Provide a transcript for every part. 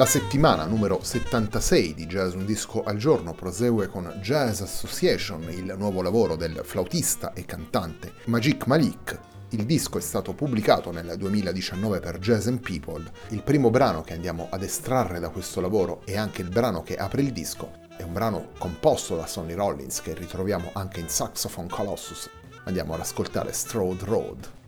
La settimana numero 76 di Jazz Un Disco al Giorno prosegue con Jazz Association, il nuovo lavoro del flautista e cantante Majik Malik. Il disco è stato pubblicato nel 2019 per Jazz and People. Il primo brano che andiamo ad estrarre da questo lavoro e anche il brano che apre il disco è un brano composto da Sonny Rollins che ritroviamo anche in Saxophone Colossus. Andiamo ad ascoltare Strode Road.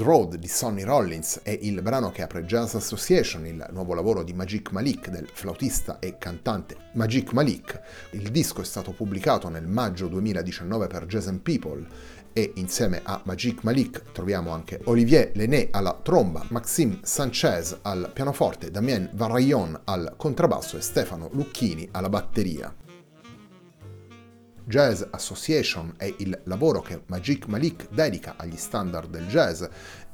Road di Sonny Rollins è il brano che apre Jazz Association, il nuovo lavoro di Majik Malik, del flautista e cantante Majik Malik. Il disco è stato pubblicato nel maggio 2019 per Jazz People e insieme a Majik Malik troviamo anche Olivier Lené alla tromba, Maxime Sanchez al pianoforte, Damien Varraillon al contrabbasso e Stefano Lucchini alla batteria. Jazz Association è il lavoro che Majik Malik dedica agli standard del jazz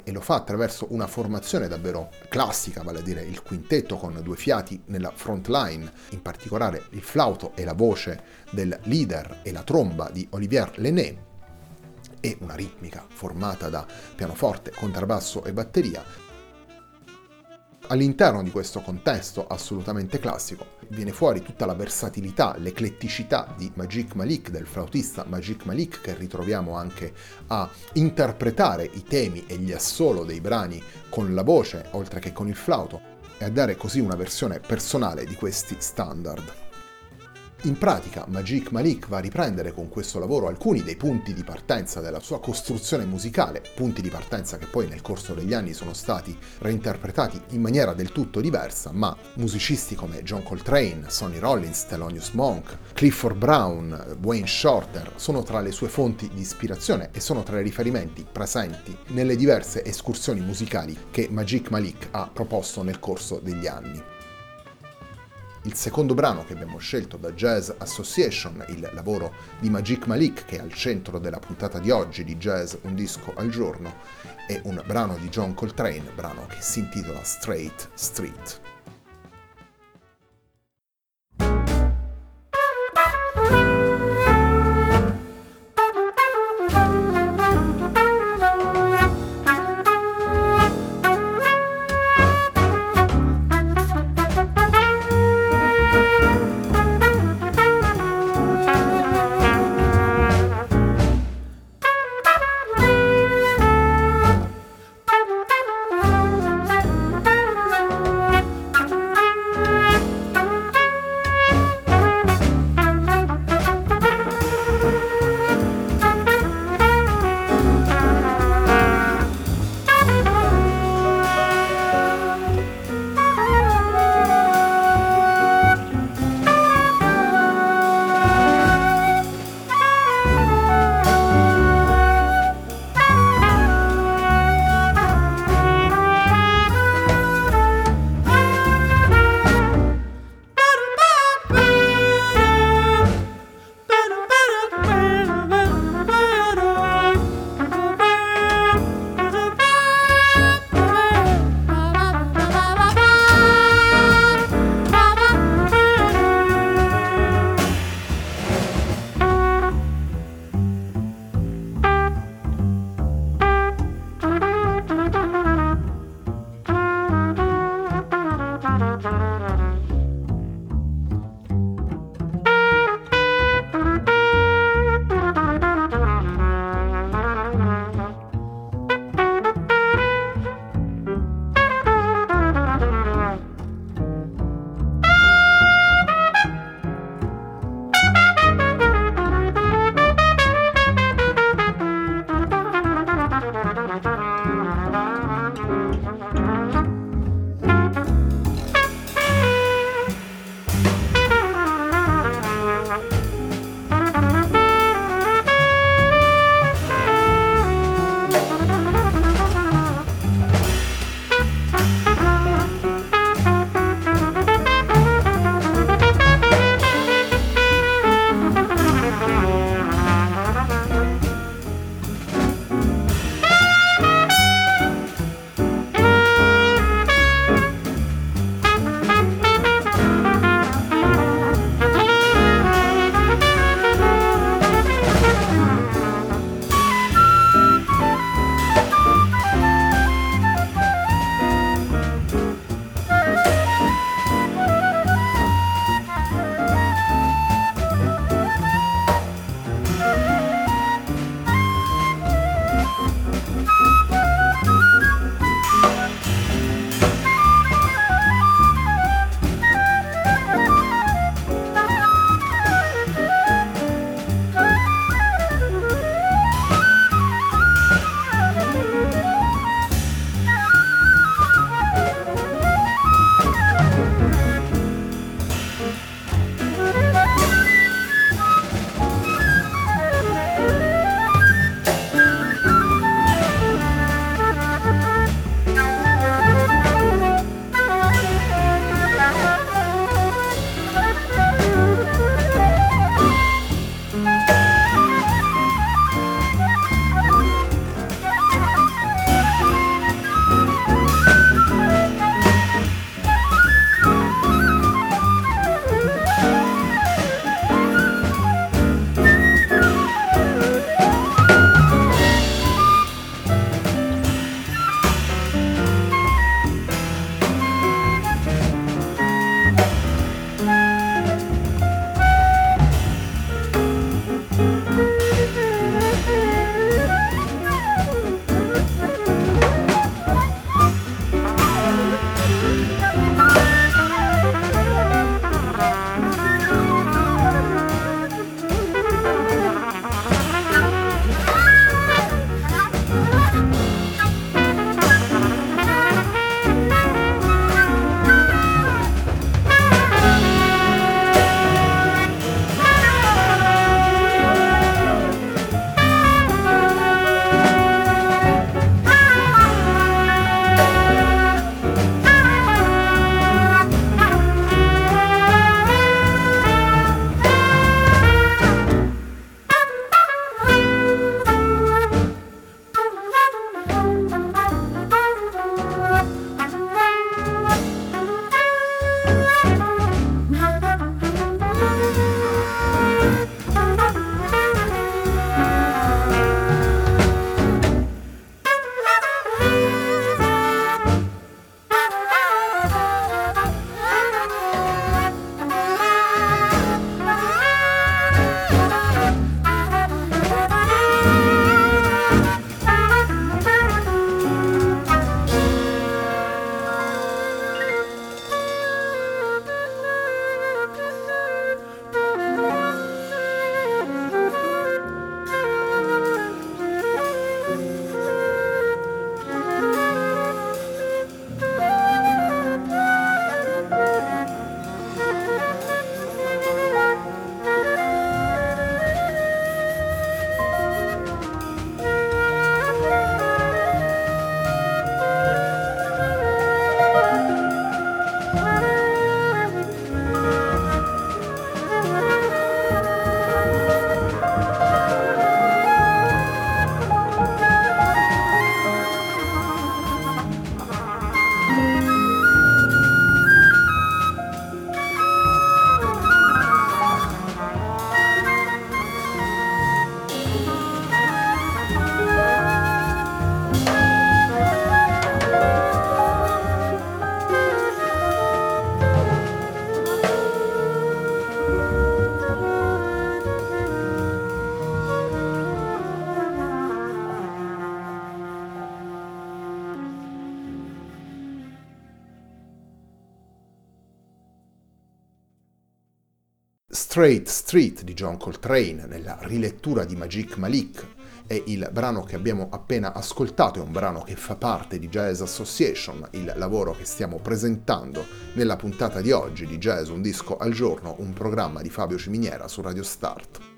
e lo fa attraverso una formazione davvero classica, vale a dire il quintetto con due fiati nella front line, in particolare il flauto e la voce del leader e la tromba di Olivier Lené, e una ritmica formata da pianoforte, contrabbasso e batteria, All'interno di questo contesto assolutamente classico viene fuori tutta la versatilità, l'ecletticità di Majik Malik, del flautista Majik Malik, che ritroviamo anche a interpretare i temi e gli assolo dei brani con la voce, oltre che con il flauto, e a dare così una versione personale di questi standard. In pratica, Majik Malik va a riprendere con questo lavoro alcuni dei punti di partenza della sua costruzione musicale, punti di partenza che poi nel corso degli anni sono stati reinterpretati in maniera del tutto diversa, ma musicisti come John Coltrane, Sonny Rollins, Thelonious Monk, Clifford Brown, Wayne Shorter sono tra le sue fonti di ispirazione e sono tra i riferimenti presenti nelle diverse escursioni musicali che Majik Malik ha proposto nel corso degli anni. Il secondo brano che abbiamo scelto da Jazz Association, il lavoro di Majik Malik che è al centro della puntata di oggi di Jazz Un disco al giorno, è un brano di John Coltrane, brano che si intitola Straight Street. Straight Street di John Coltrane nella rilettura di Magic Malik. È il brano che abbiamo appena ascoltato, è un brano che fa parte di Jazz Association, il lavoro che stiamo presentando nella puntata di oggi di Jazz Un disco al giorno, un programma di Fabio Ciminiera su Radio Start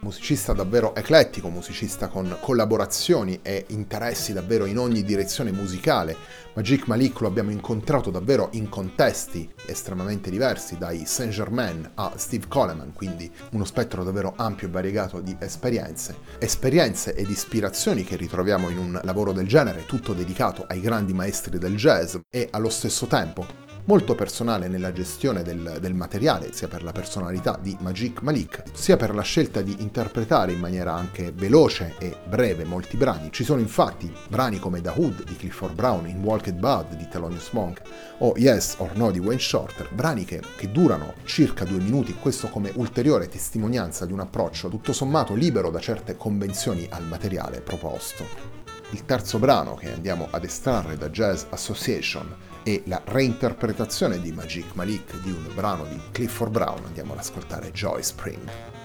musicista davvero eclettico, musicista con collaborazioni e interessi davvero in ogni direzione musicale. Magic Malik lo abbiamo incontrato davvero in contesti estremamente diversi, dai Saint Germain a Steve Coleman, quindi uno spettro davvero ampio e variegato di esperienze. Esperienze ed ispirazioni che ritroviamo in un lavoro del genere, tutto dedicato ai grandi maestri del jazz e allo stesso tempo molto personale nella gestione del, del, materiale, sia per la personalità di Majik Malik, sia per la scelta di interpretare in maniera anche veloce e breve molti brani. Ci sono infatti brani come The Hood di Clifford Brown, In Walked Bud di Thelonious Monk o Yes or No di Wayne Shorter, brani che, che durano circa due minuti, questo come ulteriore testimonianza di un approccio tutto sommato libero da certe convenzioni al materiale proposto. Il terzo brano che andiamo ad estrarre da Jazz Association è la reinterpretazione di Magic Malik di un brano di Clifford Brown. Andiamo ad ascoltare Joy Spring.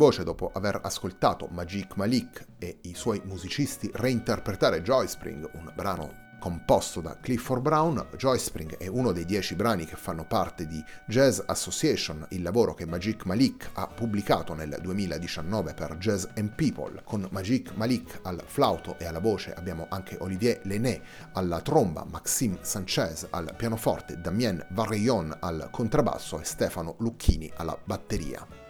Voce dopo aver ascoltato Majik Malik e i suoi musicisti reinterpretare Joy Spring, un brano composto da Clifford Brown. Joy Spring è uno dei dieci brani che fanno parte di Jazz Association, il lavoro che Majik Malik ha pubblicato nel 2019 per Jazz and People. Con Majik Malik al flauto e alla voce abbiamo anche Olivier Lené alla tromba, Maxime Sanchez al pianoforte, Damien Varillon al contrabbasso e Stefano Lucchini alla batteria.